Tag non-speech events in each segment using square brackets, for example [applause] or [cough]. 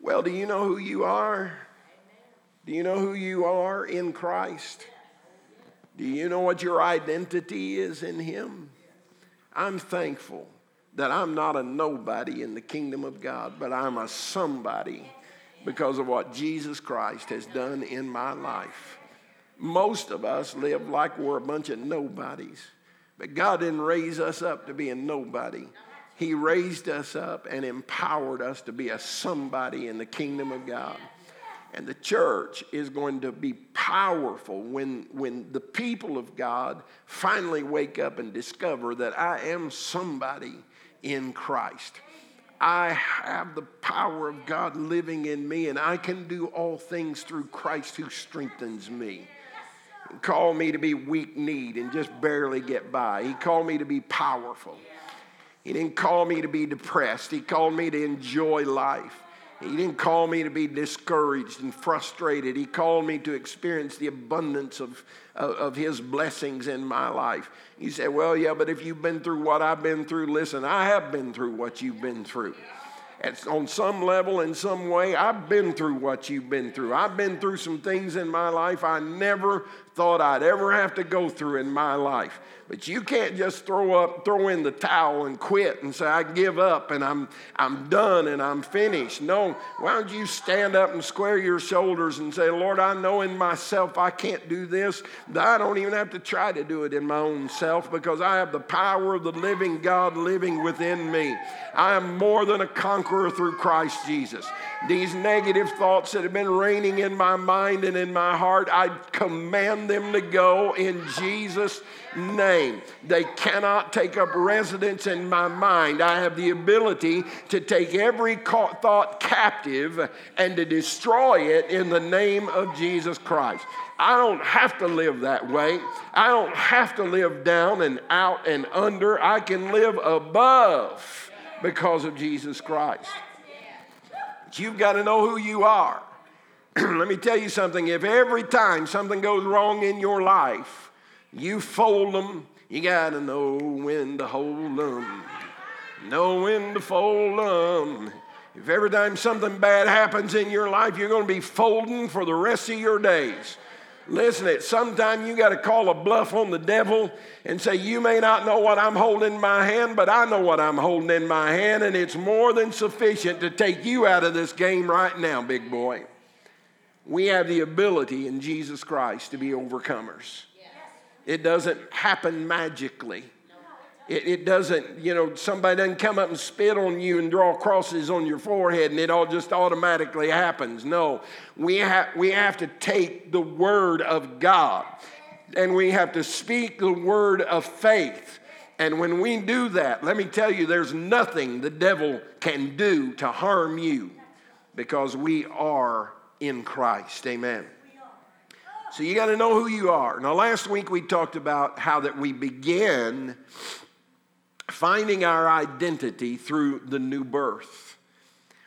Well, do you know who you are? Do you know who you are in Christ? Do you know what your identity is in Him? I'm thankful that I'm not a nobody in the kingdom of God, but I'm a somebody because of what Jesus Christ has done in my life. Most of us live like we're a bunch of nobodies, but God didn't raise us up to be a nobody. He raised us up and empowered us to be a somebody in the kingdom of God. And the church is going to be powerful when, when the people of God finally wake up and discover that I am somebody in Christ. I have the power of God living in me, and I can do all things through Christ who strengthens me. He called me to be weak kneed and just barely get by. He called me to be powerful. He didn't call me to be depressed. He called me to enjoy life. He didn't call me to be discouraged and frustrated. He called me to experience the abundance of, of, of, His blessings in my life. You say, Well, yeah, but if you've been through what I've been through, listen, I have been through what you've been through. And on some level, in some way, I've been through what you've been through. I've been through some things in my life I never thought I'd ever have to go through in my life. But you can't just throw up, throw in the towel and quit and say, I give up and I'm, I'm done and I'm finished. No, why don't you stand up and square your shoulders and say, Lord, I know in myself I can't do this. I don't even have to try to do it in my own self because I have the power of the living God living within me. I am more than a conqueror through Christ Jesus. These negative thoughts that have been reigning in my mind and in my heart, I command them to go in Jesus' name. They cannot take up residence in my mind. I have the ability to take every thought captive and to destroy it in the name of Jesus Christ. I don't have to live that way. I don't have to live down and out and under. I can live above because of Jesus Christ. You've got to know who you are. [clears throat] Let me tell you something. If every time something goes wrong in your life, you fold them, you got to know when to hold them. Know when to fold them. If every time something bad happens in your life, you're going to be folding for the rest of your days. Listen, at some time you got to call a bluff on the devil and say, You may not know what I'm holding in my hand, but I know what I'm holding in my hand, and it's more than sufficient to take you out of this game right now, big boy. We have the ability in Jesus Christ to be overcomers. It doesn't happen magically. It, it, doesn't, you know, somebody doesn't come up and spit on you and draw crosses on your forehead and it all just automatically happens. No, we, have we have to take the word of God and we have to speak the word of faith. And when we do that, let me tell you, there's nothing the devil can do to harm you because we are in Christ. Amen. So you got to know who you are. Now, last week we talked about how that we begin finding our identity through the new birth.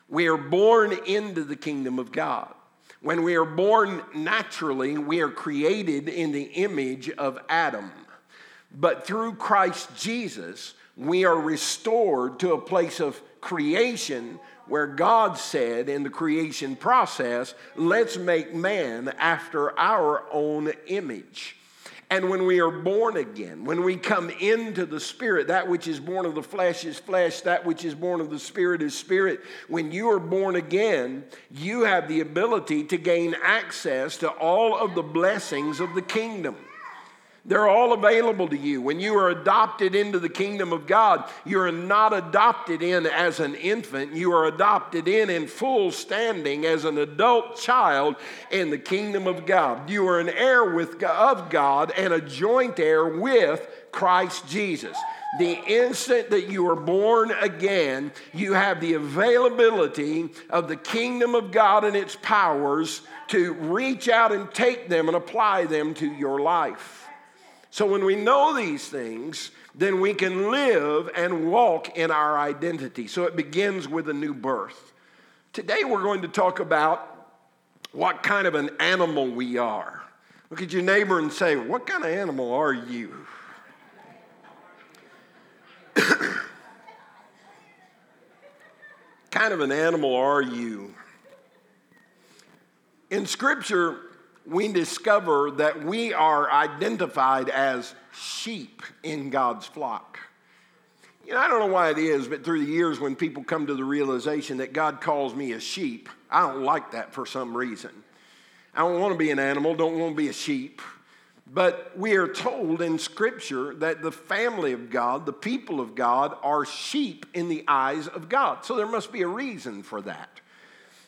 We are born into the kingdom of God. When we are born naturally, we are created in the image of Adam. But through Christ Jesus, we are restored to a place of creation where God said in the creation process, let's make man after our own image. And when we are born again, when we come into the Spirit, that which is born of the flesh is flesh, that which is born of the Spirit is spirit. When you are born again, you have the ability to gain access to all of the blessings of the kingdom. They're all available to you. When you are adopted into the kingdom of God, you're not adopted in as an infant. You are adopted in in full standing as an adult child in the kingdom of God. You are an heir with, of God and a joint heir with Christ Jesus. The instant that you are born again, you have the availability of the kingdom of God and its powers to reach out and take them and apply them to your life. So when we know these things, then we can live and walk in our identity. So it begins with a new birth. Today we're going to talk about what kind of an animal we are. Look at your neighbor and say, What kind of animal are you? [coughs] kind of an animal are you? In Scripture, we discover that we are identified as sheep in God's flock. You know, I don't know why it is, but through the years, when people come to the realization that God calls me a sheep, I don't like that for some reason. I don't want to be an animal, don't want to be a sheep. But we are told in Scripture that the family of God, the people of God, are sheep in the eyes of God. So there must be a reason for that.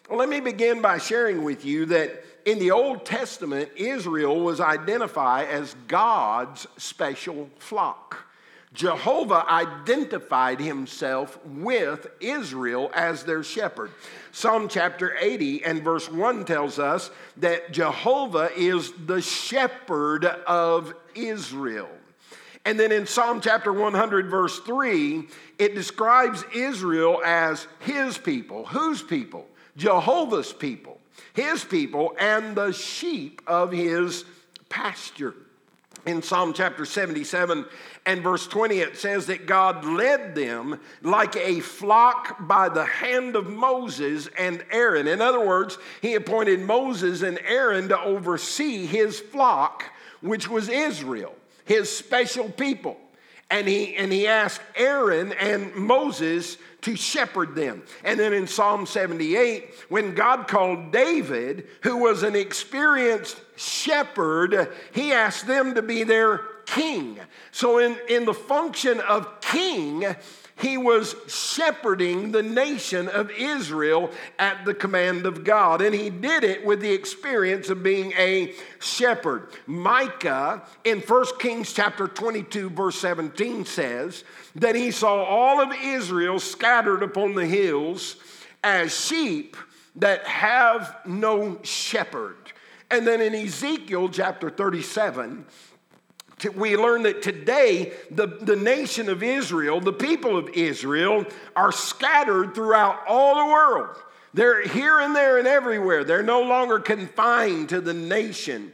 Well, let me begin by sharing with you that in the Old Testament, Israel was identified as God's special flock. Jehovah identified himself with Israel as their shepherd. Psalm chapter 80 and verse 1 tells us that Jehovah is the shepherd of Israel. And then in Psalm chapter 100, verse 3, it describes Israel as his people. Whose people? Jehovah's people, his people, and the sheep of his pasture. In Psalm chapter 77 and verse 20, it says that God led them like a flock by the hand of Moses and Aaron. In other words, he appointed Moses and Aaron to oversee his flock, which was Israel, his special people. And he, and he asked Aaron and Moses to shepherd them. And then in Psalm 78, when God called David, who was an experienced shepherd, he asked them to be their king. So, in, in the function of king, he was shepherding the nation of Israel at the command of God. And he did it with the experience of being a shepherd. Micah in 1 Kings chapter 22, verse 17 says that he saw all of Israel scattered upon the hills as sheep that have no shepherd. And then in Ezekiel chapter 37, we learn that today the, the nation of Israel, the people of Israel, are scattered throughout all the world. They're here and there and everywhere. They're no longer confined to the nation.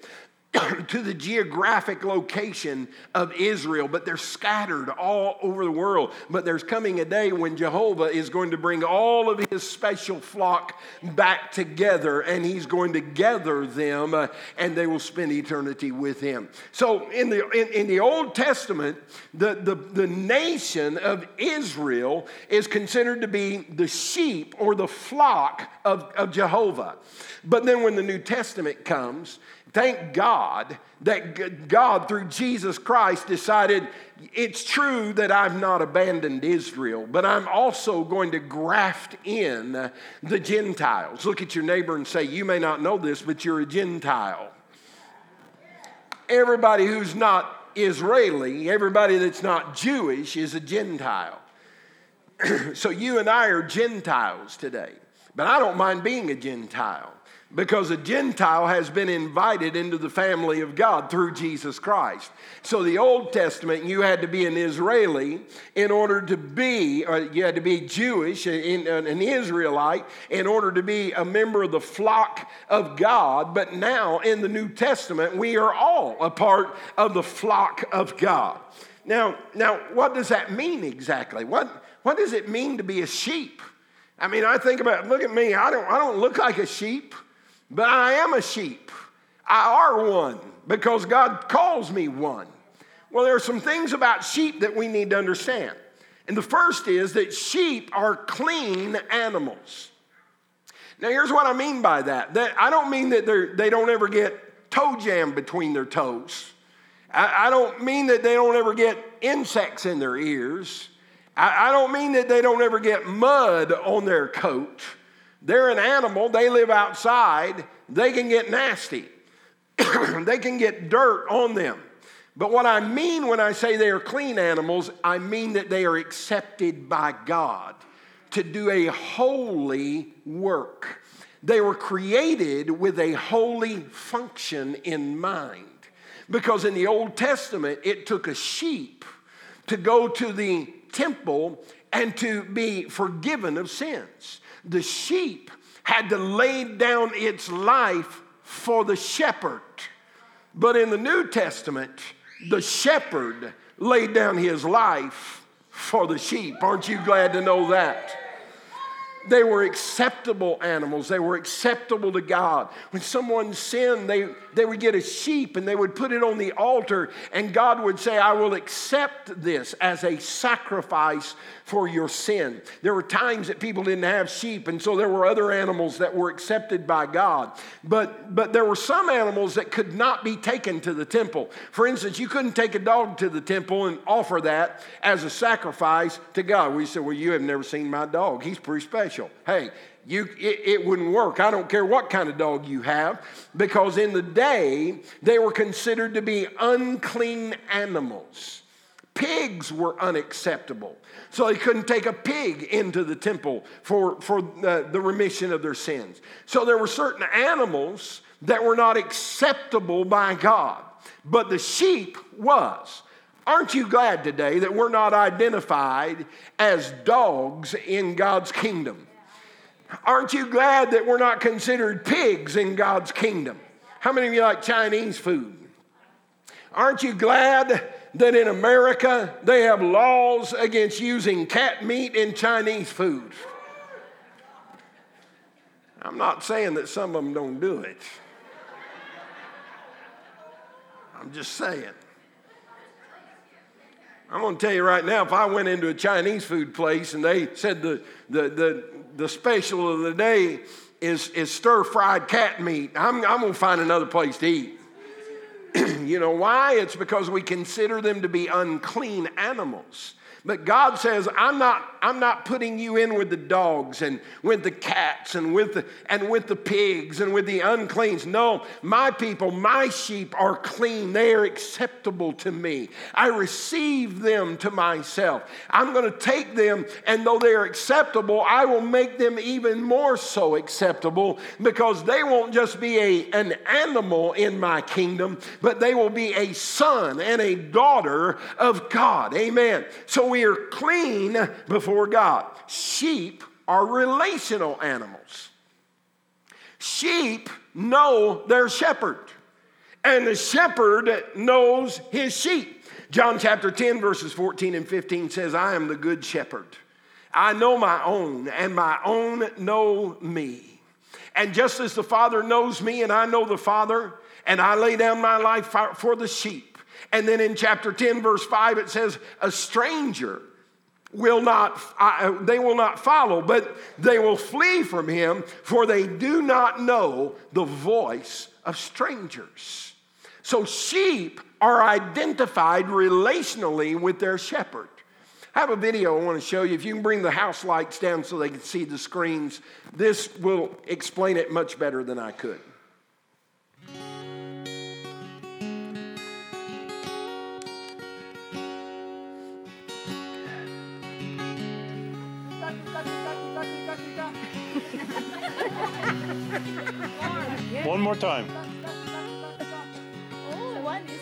[coughs] to the geographic location of Israel, but they're scattered all over the world. But there's coming a day when Jehovah is going to bring all of his special flock back together and he's going to gather them uh, and they will spend eternity with him. So in the, in, in the Old Testament, the, the, the nation of Israel is considered to be the sheep or the flock of, of Jehovah. But then when the New Testament comes, Thank God that God, through Jesus Christ, decided it's true that I've not abandoned Israel, but I'm also going to graft in the Gentiles. Look at your neighbor and say, You may not know this, but you're a Gentile. Everybody who's not Israeli, everybody that's not Jewish, is a Gentile. [clears throat] so you and I are Gentiles today. But I don't mind being a Gentile because a Gentile has been invited into the family of God through Jesus Christ. So, the Old Testament, you had to be an Israeli in order to be, or you had to be Jewish, uh, uh, an Israelite, in order to be a member of the flock of God. But now, in the New Testament, we are all a part of the flock of God. Now, now what does that mean exactly? What, what does it mean to be a sheep? I mean, I think about, look at me, I don't, I don't look like a sheep. But I am a sheep. I are one because God calls me one. Well, there are some things about sheep that we need to understand. And the first is that sheep are clean animals. Now, here's what I mean by that. that I don't mean that they don't ever get toe jam between their toes. I, I, don't mean that they don't ever get insects in their ears. I, I don't mean that they don't ever get mud on their coat. They're an animal, they live outside, they can get nasty, [clears throat] they can get dirt on them. But what I mean when I say they are clean animals, I mean that they are accepted by God to do a holy work. They were created with a holy function in mind. Because in the Old Testament, it took a sheep to go to the temple and to be forgiven of sins the sheep had to lay down its life for the shepherd. But in the New Testament, the shepherd laid down his life for the sheep. Aren't you glad to know that? They were acceptable animals. They were acceptable to God. When someone sinned, they, they would get a sheep and they would put it on the altar, and God would say, I will accept this as a sacrifice for your sin. There were times that people didn't have sheep, and so there were other animals that were accepted by God. But, but there were some animals that could not be taken to the temple. For instance, you couldn't take a dog to the temple and offer that as a sacrifice to God. We said, Well, you have never seen my dog. He's pretty special. Hey, you, it, it, wouldn't work. I don't care what kind of dog you have, because in the day, they were considered to be unclean animals. Pigs were unacceptable. So they couldn't take a pig into the temple for, for the, the remission of their sins. So there were certain animals that were not acceptable by God, but the sheep was. Aren't you glad today that we're not identified as dogs in God's kingdom? Aren't you glad that we're not considered pigs in God's kingdom? How many of you like Chinese food? Aren't you glad that in America they have laws against using cat meat in Chinese food. I'm not saying that some of them don't do it. I'm just saying. I'm going to tell you right now if I went into a Chinese food place and they said the, the, the, the special of the day is, is stir fried cat meat, I'm, I'm going to find another place to eat. [clears throat] you know why? It's because we consider them to be unclean animals. But God says, I'm not, I'm not putting you in with the dogs and with the cats and with the, and with the pigs and with the uncleans. No, my people, my sheep are clean. They are acceptable to me. I receive them to myself. I'm going to take them, and though they are acceptable, I will make them even more so acceptable because they won't just be a, an animal in my kingdom, but they will be a son and a daughter of God. Amen. So we are clean before God. Sheep are relational animals. Sheep know their shepherd, and the shepherd knows his sheep. John chapter 10, verses 14 and 15 says, I am the good shepherd. I know my own, and my own know me. And just as the Father knows me, and I know the Father, and I lay down my life for the sheep. And then in chapter 10, verse 5, it says, A stranger will not, uh, they will not follow, but they will flee from him, for they do not know the voice of strangers. So sheep are identified relationally with their shepherd. I have a video I want to show you. If you can bring the house lights down so they can see the screens, this will explain it much better than I could. One more time. Oh, one is.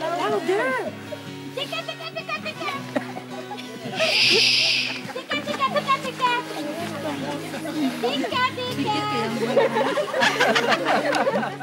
Louder! Tika, tika, tika, yeah. [laughs]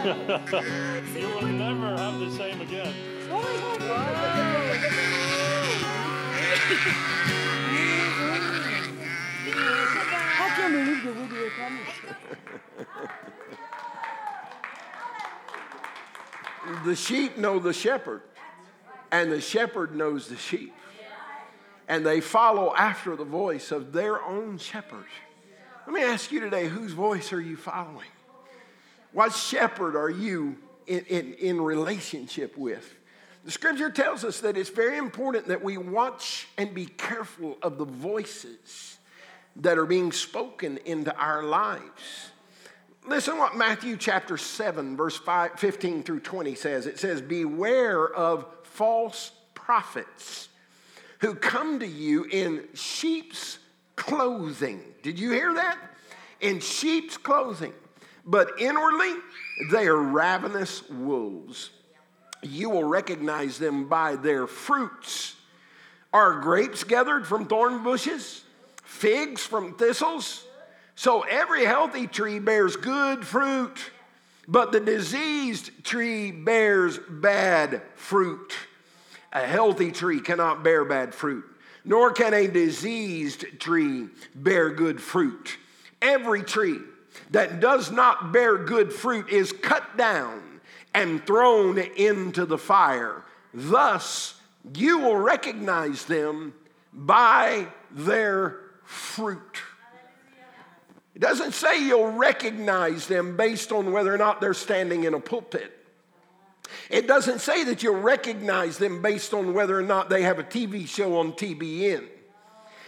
you will never have the same again. I can't believe the video coming. The sheep know the shepherd, and the shepherd knows the sheep. And they follow after the voice of their own shepherd. Let me ask you today whose voice are you following? What shepherd are you in, in, in relationship with? The scripture tells us that it's very important that we watch and be careful of the voices that are being spoken into our lives. Listen what Matthew chapter 7, verse 5, 15 through 20 says. It says, Beware of false prophets who come to you in sheep's clothing. Did you hear that? In sheep's clothing. But inwardly, they are ravenous wolves. You will recognize them by their fruits. Are grapes gathered from thorn bushes? Figs from thistles? So every healthy tree bears good fruit, but the diseased tree bears bad fruit. A healthy tree cannot bear bad fruit, nor can a diseased tree bear good fruit. Every tree that does not bear good fruit is cut down and thrown into the fire. Thus, you will recognize them by their fruit. It doesn't say you'll recognize them based on whether or not they're standing in a pulpit. It doesn't say that you'll recognize them based on whether or not they have a TV show on TBN.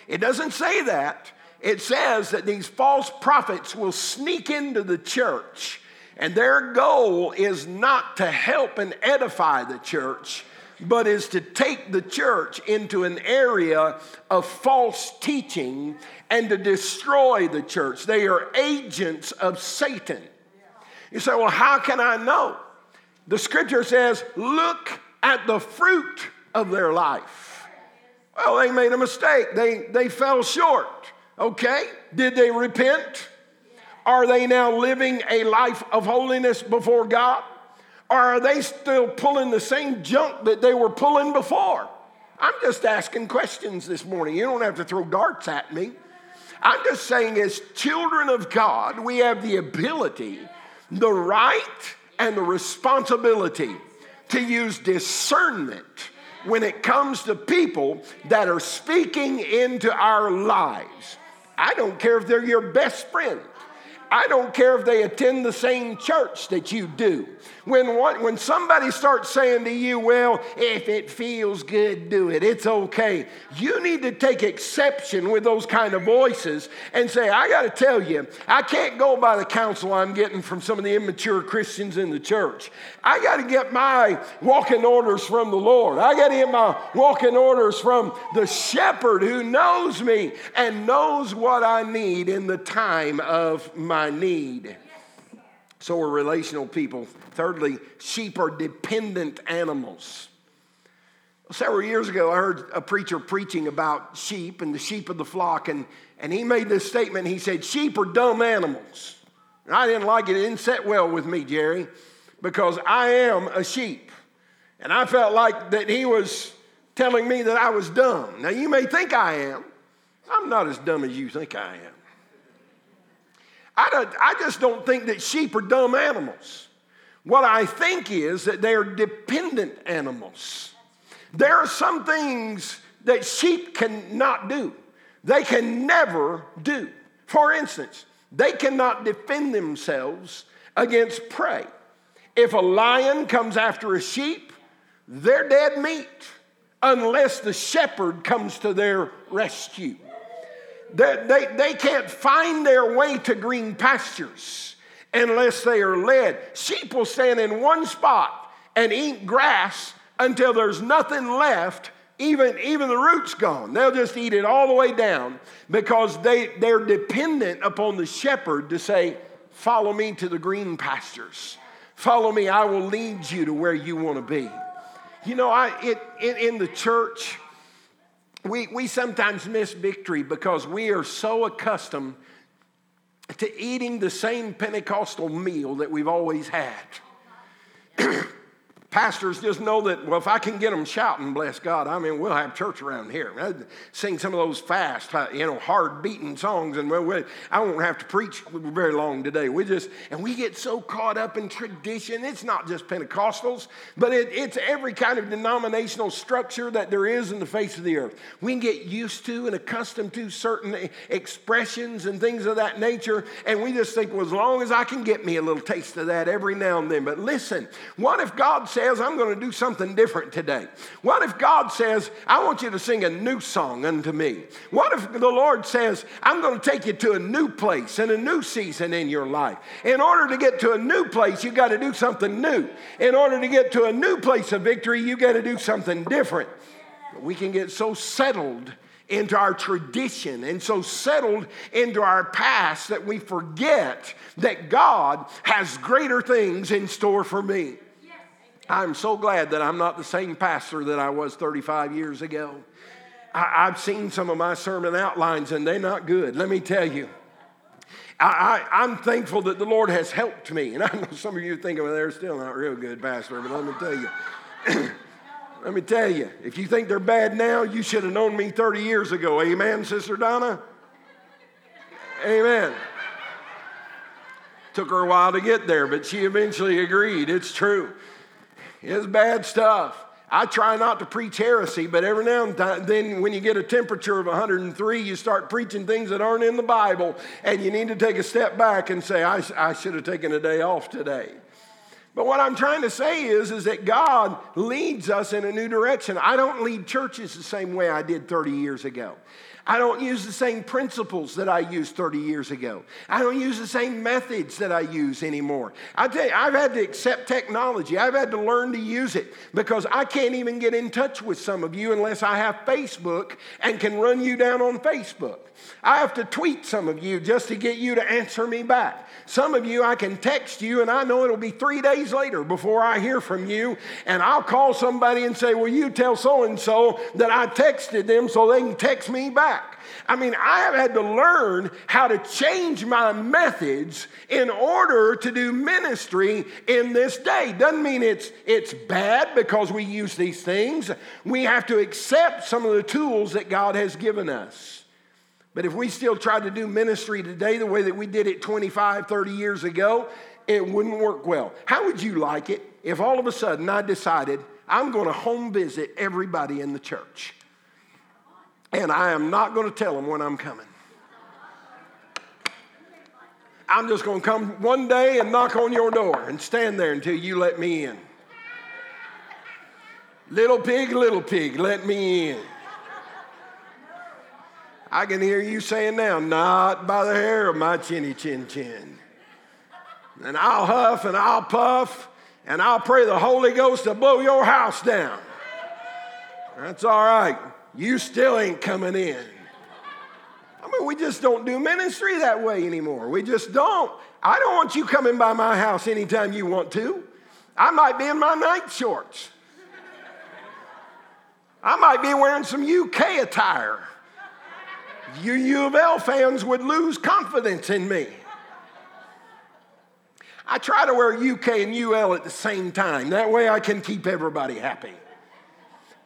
It doesn't say that. It says that these false prophets will sneak into the church, and their goal is not to help and edify the church, but is to take the church into an area of false teaching and to destroy the church. They are agents of Satan. You say, well, how can I know? The scripture says, look at the fruit of their life. Well, they made a mistake, they, they fell short. Okay, did they repent? Are they now living a life of holiness before God? Or are they still pulling the same junk that they were pulling before? I'm just asking questions this morning. You don't have to throw darts at me. I'm just saying, as children of God, we have the ability, the right, and the responsibility to use discernment when it comes to people that are speaking into our lives. I don't care if they're your best friend. I don't care if they attend the same church that you do. When, when somebody starts saying to you, well, if it feels good, do it, it's okay, you need to take exception with those kind of voices and say, I got to tell you, I can't go by the counsel I'm getting from some of the immature Christians in the church. I got to get my walking orders from the Lord. I got to get my walking orders from the shepherd who knows me and knows what I need in the time of my need. So are relational people. Thirdly, sheep are dependent animals. Several years ago, I heard a preacher preaching about sheep and the sheep of the flock, and, and he made this statement. He said, Sheep are dumb animals. And I didn't like it, it didn't set well with me, Jerry, because I am a sheep. And I felt like that he was telling me that I was dumb. Now, you may think I am. I'm not as dumb as you think I am. I, don't, I just don't think that sheep are dumb animals. What I think is that they're dependent animals. There are some things that sheep cannot do, they can never do. For instance, they cannot defend themselves against prey. If a lion comes after a sheep, they're dead meat unless the shepherd comes to their rescue. They, they, they can't find their way to green pastures unless they are led. Sheep will stand in one spot and eat grass until there's nothing left, even, even the roots gone. They'll just eat it all the way down because they, they're dependent upon the shepherd to say, Follow me to the green pastures. Follow me, I will lead you to where you want to be. You know, I, it, it, in the church, we, we sometimes miss victory because we are so accustomed to eating the same Pentecostal meal that we've always had. [clears throat] Pastors just know that, well, if I can get them shouting, bless God, I mean, we'll have church around here. I'd sing some of those fast, uh, you know, hard beating songs, and well, we, I won't have to preach very long today. We just, and we get so caught up in tradition. It's not just Pentecostals, but it, it's every kind of denominational structure that there is in the face of the earth. We can get used to and accustomed to certain expressions and things of that nature, and we just think, well, as long as I can get me a little taste of that every now and then. But listen, what if God said, says, I'm going to do something different today? What if God says, I want you to sing a new song unto me? What if the Lord says, I'm going to take you to a new place and a new season in your life? In order to get to a new place, you got to do something new. In order to get to a new place of victory, you got to do something different. But we can get so settled into our tradition and so settled into our past that we forget that God has greater things in store for me. I'm so glad that I'm not the same pastor that I was 35 years ago. I, have seen some of my sermon outlines and they're not good, let me tell you. I, am thankful that the Lord has helped me. And I know some of you thinking, well, they're still not real good, Pastor, but let me tell you. [clears throat] let me tell you, if you think they're bad now, you should have known me 30 years ago. Amen, Sister Donna? Amen. Took her a while to get there, but she eventually agreed. It's true. It's bad stuff. I try not to preach heresy, but every now and then, when you get a temperature of 103, you start preaching things that aren't in the Bible, and you need to take a step back and say, I, I should have taken a day off today. But what I'm trying to say is, is that God leads us in a new direction. I don't lead churches the same way I did 30 years ago. I don't use the same principles that I used 30 years ago. I don't use the same methods that I use anymore. I tell you, I've had to accept technology. I've had to learn to use it because I can't even get in touch with some of you unless I have Facebook and can run you down on Facebook. I have to tweet some of you just to get you to answer me back. Some of you, I can text you, and I know it'll be three days later before I hear from you. And I'll call somebody and say, Well, you tell so and so that I texted them so they can text me back. I mean, I have had to learn how to change my methods in order to do ministry in this day. Doesn't mean it's, it's bad because we use these things. We have to accept some of the tools that God has given us. But if we still tried to do ministry today the way that we did it 25, 30 years ago, it wouldn't work well. How would you like it if all of a sudden I decided I'm going to home visit everybody in the church? And I am not going to tell them when I'm coming. I'm just going to come one day and knock on your door and stand there until you let me in. Little pig, little pig, let me in. I can hear you saying now, not by the hair of my chinny chin chin. And I'll huff and I'll puff and I'll pray the Holy Ghost to blow your house down. That's all right. You still ain't coming in. I mean, we just don't do ministry that way anymore. We just don't. I don't want you coming by my house anytime you want to. I might be in my night shorts. I might be wearing some UK attire you U of L fans would lose confidence in me. I try to wear UK and UL at the same time. That way I can keep everybody happy.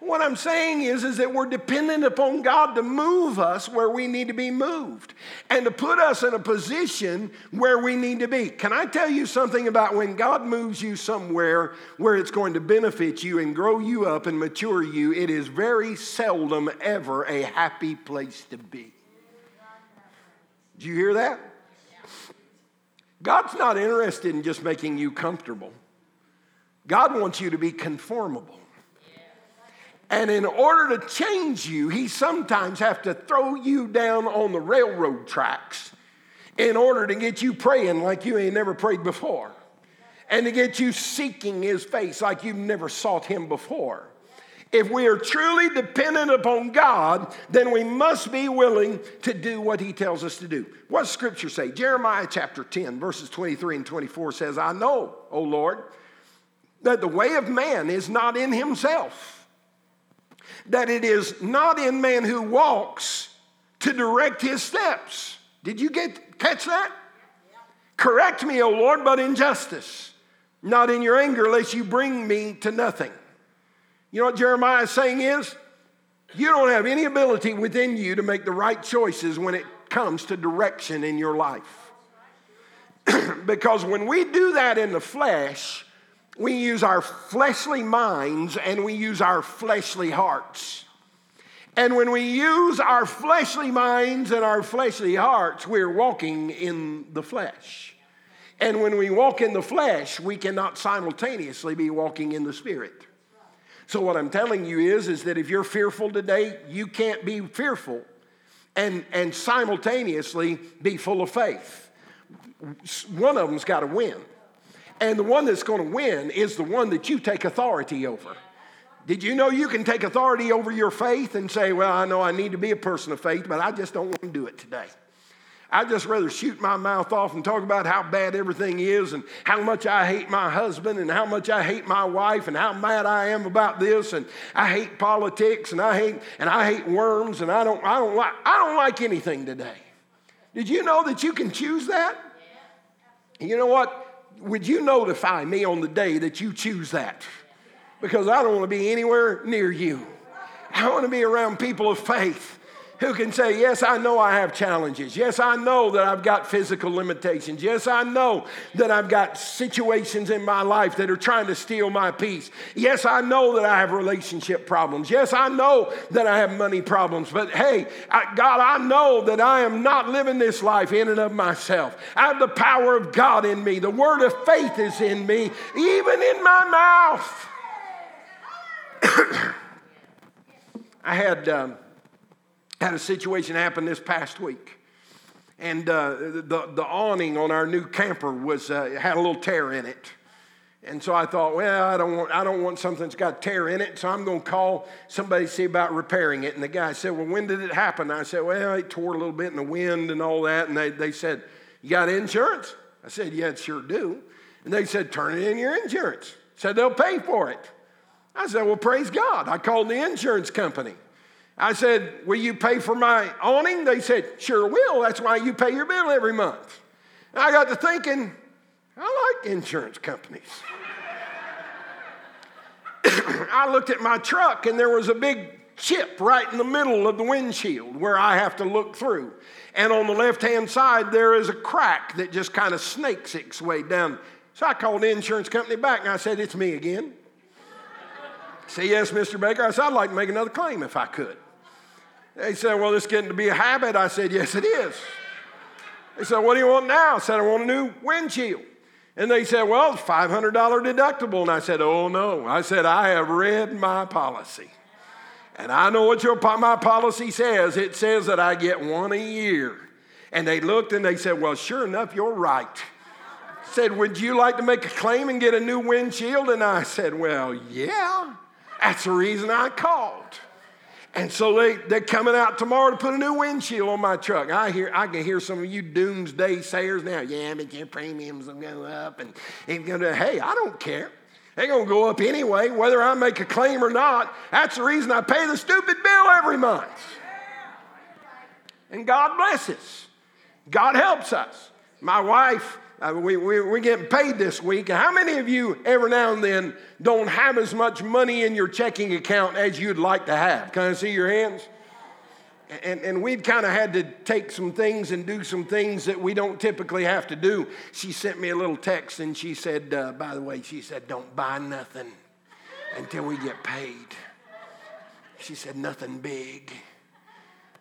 What I'm saying is, is that we're dependent upon God to move us where we need to be moved and to put us in a position where we need to be. Can I tell you something about when God moves you somewhere where it's going to benefit you and grow you up and mature you? It is very seldom ever a happy place to be. Do you hear that? God's not interested in just making you comfortable. God wants you to be conformable. And in order to change you, he sometimes have to throw you down on the railroad tracks in order to get you praying like you ain't never prayed before. And to get you seeking his face like you've never sought him before. If we are truly dependent upon God, then we must be willing to do what He tells us to do. What does Scripture say? Jeremiah chapter 10, verses 23 and 24 says, I know, O Lord, that the way of man is not in himself, that it is not in man who walks to direct his steps. Did you get catch that? Correct me, O Lord, but in justice. not in your anger, lest you bring me to nothing. You know what Jeremiah's saying is? You don't have any ability within you to make the right choices when it comes to direction in your life. [clears throat] because when we do that in the flesh, we use our fleshly minds and we use our fleshly hearts. And when we use our fleshly minds and our fleshly hearts, we're walking in the flesh. And when we walk in the flesh, we cannot simultaneously be walking in the spirit. So what I'm telling you is, is that if you're fearful today, you can't be fearful and, and simultaneously be full of faith. One of them's got to win. And the one that's going to win is the one that you take authority over. Did you know you can take authority over your faith and say, Well, I know I need to be a person of faith, but I just don't want to do it today? I'd just rather shoot my mouth off and talk about how bad everything is and how much I hate my husband and how much I hate my wife and how mad I am about this and I hate politics and I hate and I hate worms and I don't I don't like I don't like anything today. Did you know that you can choose that? You know what? Would you notify me on the day that you choose that? Because I don't want to be anywhere near you. I want to be around people of faith who can say, Yes, I know I have challenges. Yes, I know that I've got physical limitations. Yes, I know that I've got situations in my life that are trying to steal my peace. Yes, I know that I have relationship problems. Yes, I know that I have money problems. But hey, I, God, I know that I am not living this life in and of myself. I have the power of God in me, the word of faith is in me, even in my mouth. [coughs] I had. Um, had a situation happen this past week. And uh, the, the awning on our new camper was, uh, had a little tear in it. And so I thought, well, I don't want, I don't want something that's got tear in it, so I'm going to call somebody to see about repairing it. And the guy said, well, when did it happen? I said, well, it tore a little bit in the wind and all that. And they, they said, you got insurance? I said, yeah, it sure do. And they said, turn it in your insurance. Said they'll pay for it. I said, well, praise God. I called the insurance company. I said, Will you pay for my awning? They said, Sure will. That's why you pay your bill every month. And I got to thinking, I like insurance companies. [coughs] I looked at my truck and there was a big chip right in the middle of the windshield where I have to look through. And on the left hand side, there is a crack that just kind of snakes its way down. So I called the insurance company back and I said, It's me again. [laughs] Say, Yes, Mr. Baker. I said, I'd like to make another claim if I could. They said, Well, this is getting to be a habit. I said, Yes, it is. They said, What do you want now? I said, I want a new windshield. And they said, Well, $500 deductible. And I said, Oh, no. I said, I have read my policy. And I know what your, my policy says. It says that I get one a year. And they looked and they said, Well, sure enough, you're right. Said, Would you like to make a claim and get a new windshield? And I said, Well, yeah. That's the reason I called. And so they, they're coming out tomorrow to put a new windshield on my truck. I hear I can hear some of you doomsday sayers now. Yeah, but your premiums will go up and it's gonna hey, I don't care. They're gonna go up anyway, whether I make a claim or not. That's the reason I pay the stupid bill every month. And God blesses. God helps us. My wife uh, we, we, we're getting paid this week. How many of you, every now and then, don't have as much money in your checking account as you'd like to have? Can I see your hands? And, and we've kind of had to take some things and do some things that we don't typically have to do. She sent me a little text and she said, uh, by the way, she said, don't buy nothing until we get paid. She said, nothing big.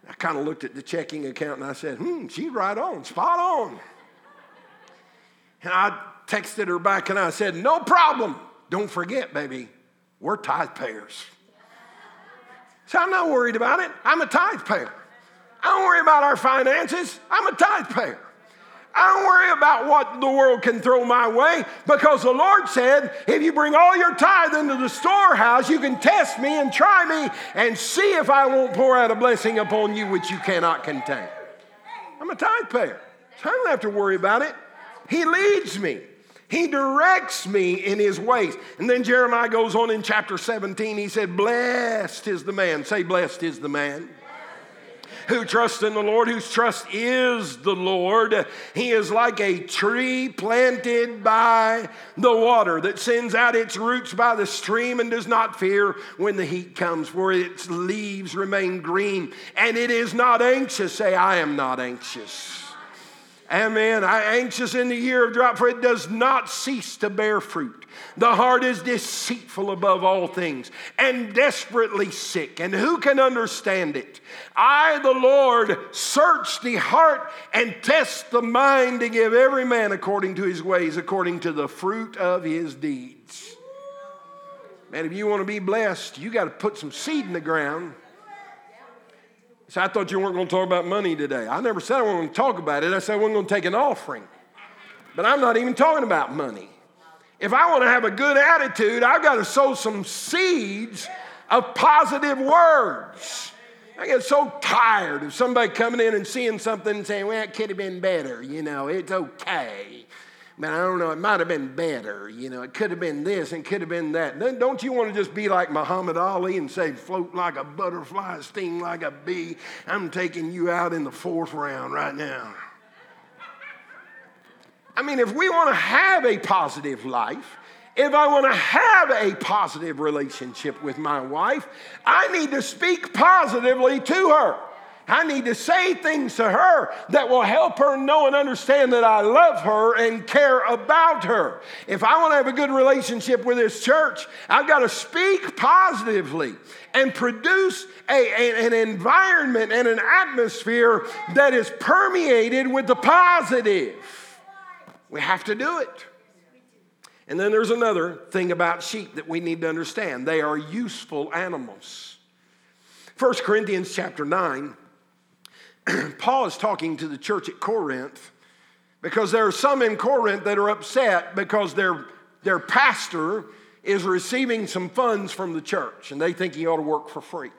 I kind of looked at the checking account and I said, hmm, she's right on, spot on. And I texted her back and I said, No problem. Don't forget, baby, we're tithe payers. So I'm not worried about it. I'm a tithe payer. I don't worry about our finances. I'm a tithe payer. I don't worry about what the world can throw my way because the Lord said, if you bring all your tithe into the storehouse, you can test me and try me and see if I won't pour out a blessing upon you which you cannot contain. I'm a tithe payer, so I don't have to worry about it. He leads me. He directs me in his ways. And then Jeremiah goes on in chapter 17. He said, Blessed is the man. Say, Blessed is the man who trusts in the Lord, whose trust is the Lord. He is like a tree planted by the water that sends out its roots by the stream and does not fear when the heat comes, for its leaves remain green, and it is not anxious. Say, I am not anxious. Amen. I anxious in the year of drought, for it does not cease to bear fruit. The heart is deceitful above all things and desperately sick. And who can understand it? I, the Lord, search the heart and test the mind to give every man according to his ways, according to the fruit of his deeds. Man, if you want to be blessed, you got to put some seed in the ground. So I thought you weren't going to talk about money today. I never said I wasn't going to talk about it. I said I wasn't going to take an offering. But I'm not even talking about money. If I want to have a good attitude, I've got to sow some seeds of positive words. I get so tired of somebody coming in and seeing something and saying, well, it could have been better. You know, it's okay. Man, I don't know, it might have been better. You know, it could have been this and could have been that. Then don't you want to just be like Muhammad Ali and say, float like a butterfly, sting like a bee? I'm taking you out in the fourth round right now. I mean, if we want to have a positive life, if I want to have a positive relationship with my wife, I need to speak positively to her. I need to say things to her that will help her know and understand that I love her and care about her. If I want to have a good relationship with this church, I've got to speak positively and produce a, a, an environment and an atmosphere that is permeated with the positive. We have to do it. And then there's another thing about sheep that we need to understand they are useful animals. 1 Corinthians chapter 9, [clears throat] Paul is talking to the church at Corinth because there are some in Corinth that are upset because their, their pastor is receiving some funds from the church and they think he ought to work for free.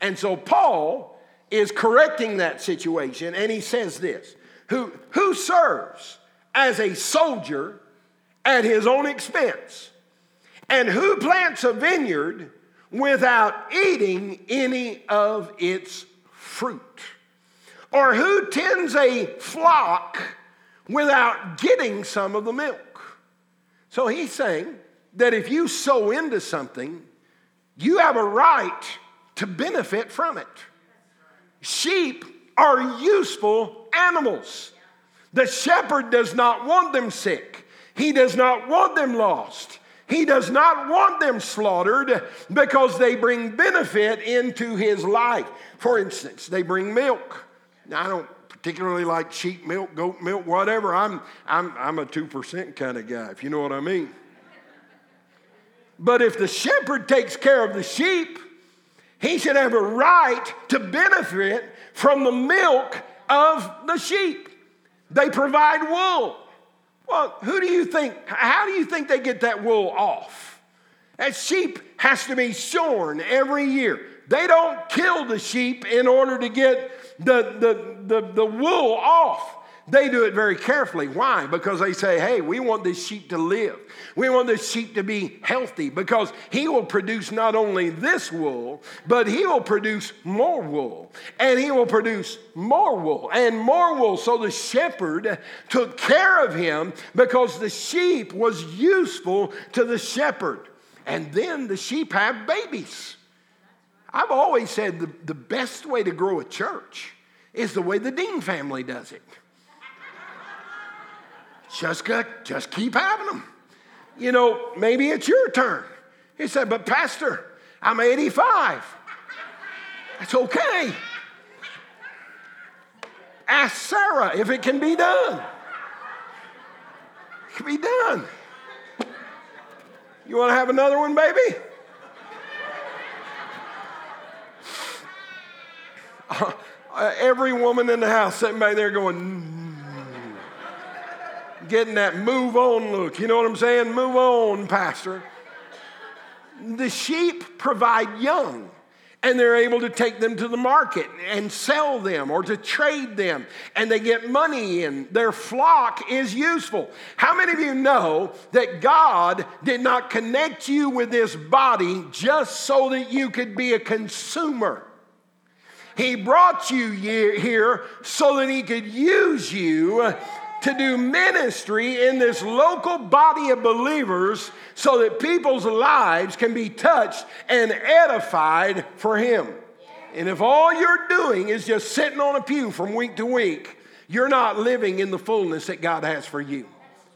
And so Paul is correcting that situation and he says this Who, who serves as a soldier at his own expense? And who plants a vineyard without eating any of its fruit? Or who tends a flock without getting some of the milk? So he's saying that if you sow into something, you have a right to benefit from it. Sheep are useful animals. The shepherd does not want them sick. He does not want them lost. He does not want them slaughtered because they bring benefit into his life. For instance, they bring milk. I don't particularly like sheep milk, goat milk, whatever. I'm, I'm, I'm a 2% kind of guy, if you know what I mean. But if the shepherd takes care of the sheep, he should have a right to benefit from the milk of the sheep. They provide wool. Well, who do you think, how do you think they get that wool off? That sheep has to be shorn every year. They don't kill the sheep in order to get the, the, the, the wool off. They do it very carefully. Why? Because they say, hey, we want this sheep to live. We want this sheep to be healthy because he will produce not only this wool, but he will produce more wool. And he will produce more wool and more wool. So the shepherd took care of him because the sheep was useful to the shepherd. And then the sheep have babies. I've always said the, the best way to grow a church is the way the Dean family does it. Just, just keep having them. You know, maybe it's your turn. He said, But Pastor, I'm 85. That's okay. Ask Sarah if it can be done. It can be done. You want to have another one, baby? [laughs] every woman in the house sitting back there going, mm, getting that move on look. You know what I'm saying? Move on, Pastor. The sheep provide young, and they're able to take them to the market and sell them or to trade them, and they get money in. Their flock is useful. How many of you know that God did not connect you with this body just so that you could be a consumer? He brought you here so that He could use you to do ministry in this local body of believers so that people's lives can be touched and edified for Him. And if all you're doing is just sitting on a pew from week to week, you're not living in the fullness that God has for you.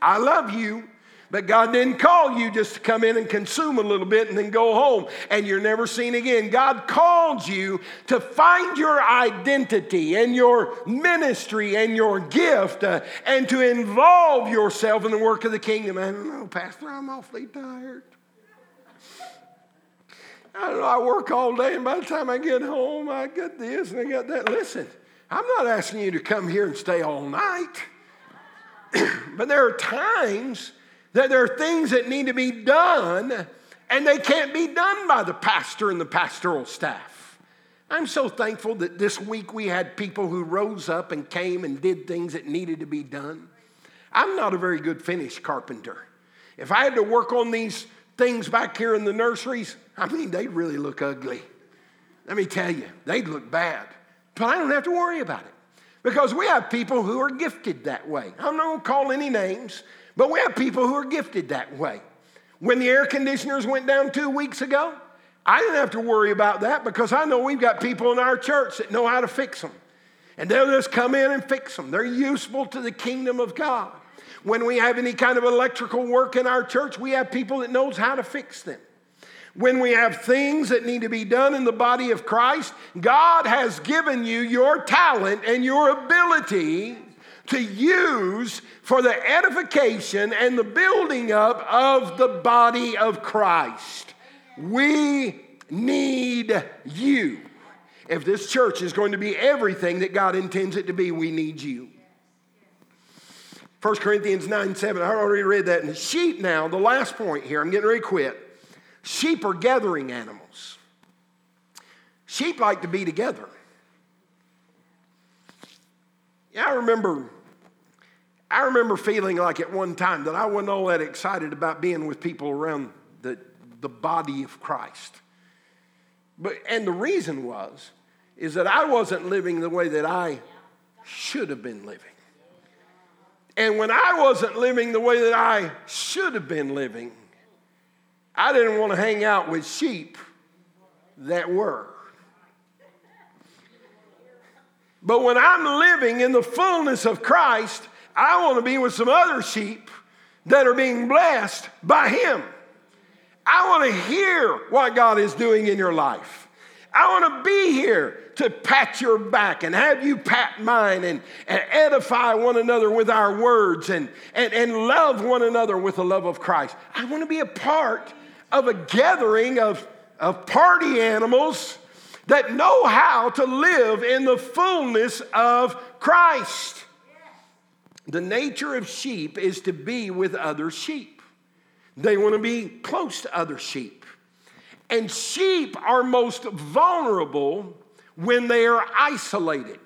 I love you, but God didn't call you just to come in and consume a little bit and then go home and you're never seen again. God called you to find your identity and your ministry and your gift uh, and to involve yourself in the work of the kingdom. I don't know, Pastor, I'm awfully tired. I don't know, I work all day, and by the time I get home, I got this and I got that. Listen, I'm not asking you to come here and stay all night, [clears throat] but there are times that there are things that need to be done, and they can't be done by the pastor and the pastoral staff. I'm so thankful that this week we had people who rose up and came and did things that needed to be done. I'm not a very good finish carpenter. If I had to work on these things back here in the nurseries, I mean, they'd really look ugly. Let me tell you, they'd look bad. But I don't have to worry about it because we have people who are gifted that way. I'm not going to call any names, but we have people who are gifted that way. When the air conditioners went down two weeks ago, I didn't have to worry about that because I know we've got people in our church that know how to fix them. And they'll just come in and fix them. They're useful to the kingdom of God. When we have any kind of electrical work in our church, we have people that knows how to fix them. When we have things that need to be done in the body of Christ, God has given you your talent and your ability to use for the edification and the building up of the body of Christ. We need you. If this church is going to be everything that God intends it to be, we need you. 1 Corinthians 9 7, I already read that. And sheep now, the last point here, I'm getting ready to quit. Sheep are gathering animals. Sheep like to be together. Yeah, I remember, I remember feeling like at one time that I wasn't all that excited about being with people around the, the body of Christ. But, and the reason was, is that I wasn't living the way that I should have been living. And when I wasn't living the way that I should have been living, I didn't want to hang out with sheep that were. But when I'm living in the fullness of Christ, I want to be with some other sheep that are being blessed by Him. I want to hear what God is doing in your life. I want to be here to pat your back and have you pat mine and, and edify one another with our words and, and, and love one another with the love of Christ. I want to be a part of a gathering of, of party animals that know how to live in the fullness of Christ. The nature of sheep is to be with other sheep. They want to be close to other sheep. And sheep are most vulnerable when they are isolated.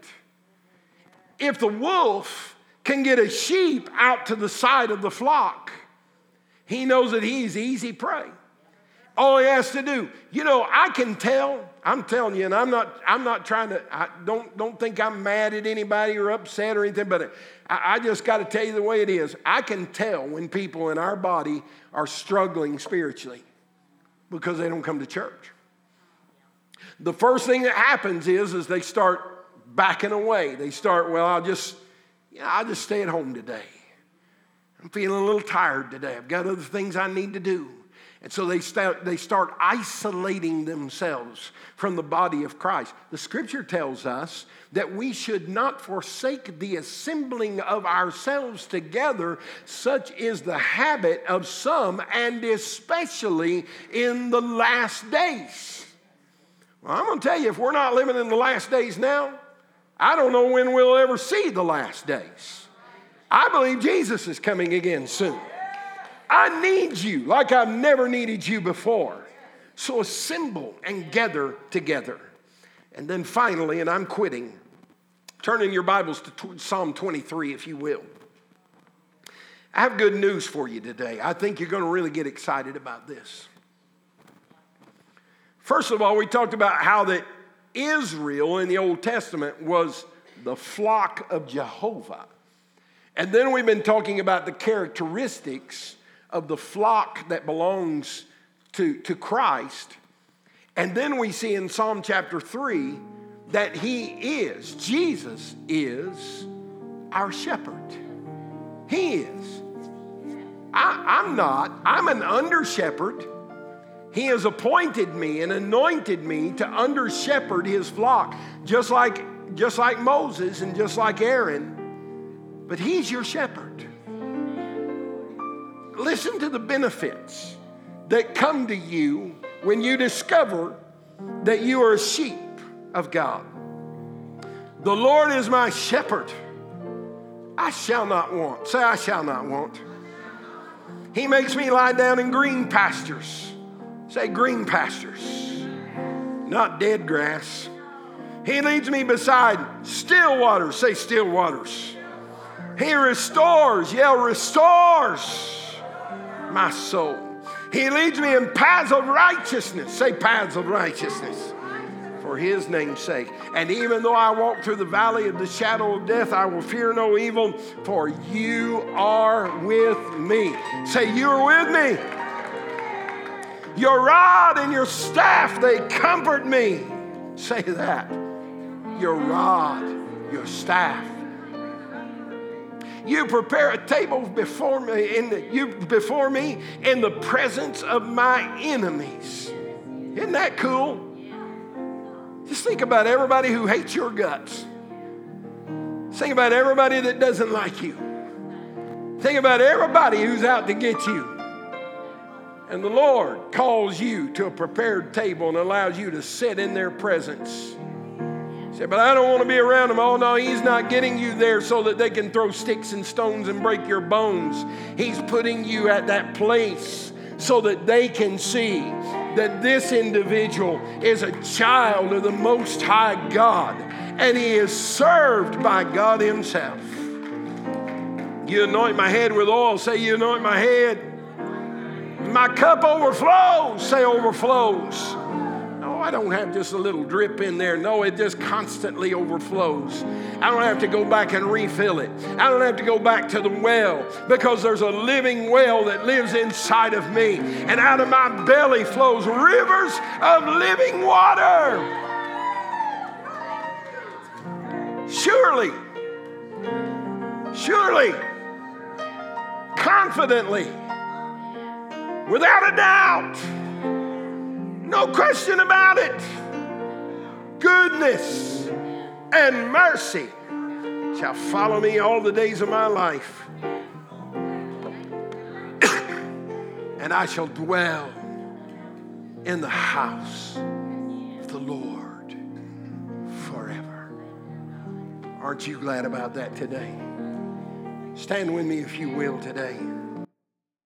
If the wolf can get a sheep out to the side of the flock, he knows that he's easy prey. All he has to do, you know, I can tell. I'm telling you, and I'm not. I'm not trying to. I don't don't think I'm mad at anybody or upset or anything. But I, I just got to tell you the way it is. I can tell when people in our body are struggling spiritually because they don't come to church. The first thing that happens is, is they start backing away. They start, well, I'll just, yeah, I'll just stay at home today. I'm feeling a little tired today. I've got other things I need to do. And so they start, they start isolating themselves from the body of Christ. The scripture tells us that we should not forsake the assembling of ourselves together, such is the habit of some, and especially in the last days. Well, I'm going to tell you, if we're not living in the last days now, I don't know when we'll ever see the last days. I believe Jesus is coming again soon. I need you like I've never needed you before. So assemble and gather together. And then finally, and I'm quitting, turn in your Bibles to Psalm 23, if you will. I have good news for you today. I think you're going to really get excited about this. First of all, we talked about how that Israel in the Old Testament was the flock of Jehovah. And then we've been talking about the characteristics of the flock that belongs to, to Christ. And then we see in Psalm chapter 3 that He is, Jesus is our shepherd. He is. I, am not, I'm an under shepherd. He has appointed me and anointed me to under shepherd his flock, just like, just like Moses and just like Aaron. But he's your shepherd. Listen to the benefits that come to you when you discover that you are a sheep of God. The Lord is my shepherd. I shall not want. Say, I shall not want. He makes me lie down in green pastures. Say, green pastures, not dead grass. He leads me beside still waters. Say, still waters. He restores, yell, restores my soul. He leads me in paths of righteousness. Say, paths of righteousness for his name's sake. And even though I walk through the valley of the shadow of death, I will fear no evil, for you are with me. Say, You are with me. Your rod and your staff, they comfort me. Say that. Your rod, your staff. You prepare a table before me in the, you before me in the presence of my enemies. Isn't that cool? Just think about everybody who hates your guts. Think about everybody that doesn't like you. Think about everybody who's out to get you. And the Lord calls you to a prepared table and allows you to sit in their presence. But I don't want to be around them. Oh, no, He's not getting you there so that they can throw sticks and stones and break your bones. He's putting you at that place so that they can see that this individual is a child of the Most High God and he is served by God Himself. You anoint my head with oil, say, You anoint my head. My cup overflows, say, overflows. I don't have just a little drip in there. No, it just constantly overflows. I don't have to go back and refill it. I don't have to go back to the well because there's a living well that lives inside of me. And out of my belly flows rivers of living water. Surely, surely, confidently, without a doubt no question about it. Goodness and mercy shall follow me all the days of my life. [coughs] and I shall dwell in the house of the Lord forever. Aren't you glad about that today? Stand with me if you will today.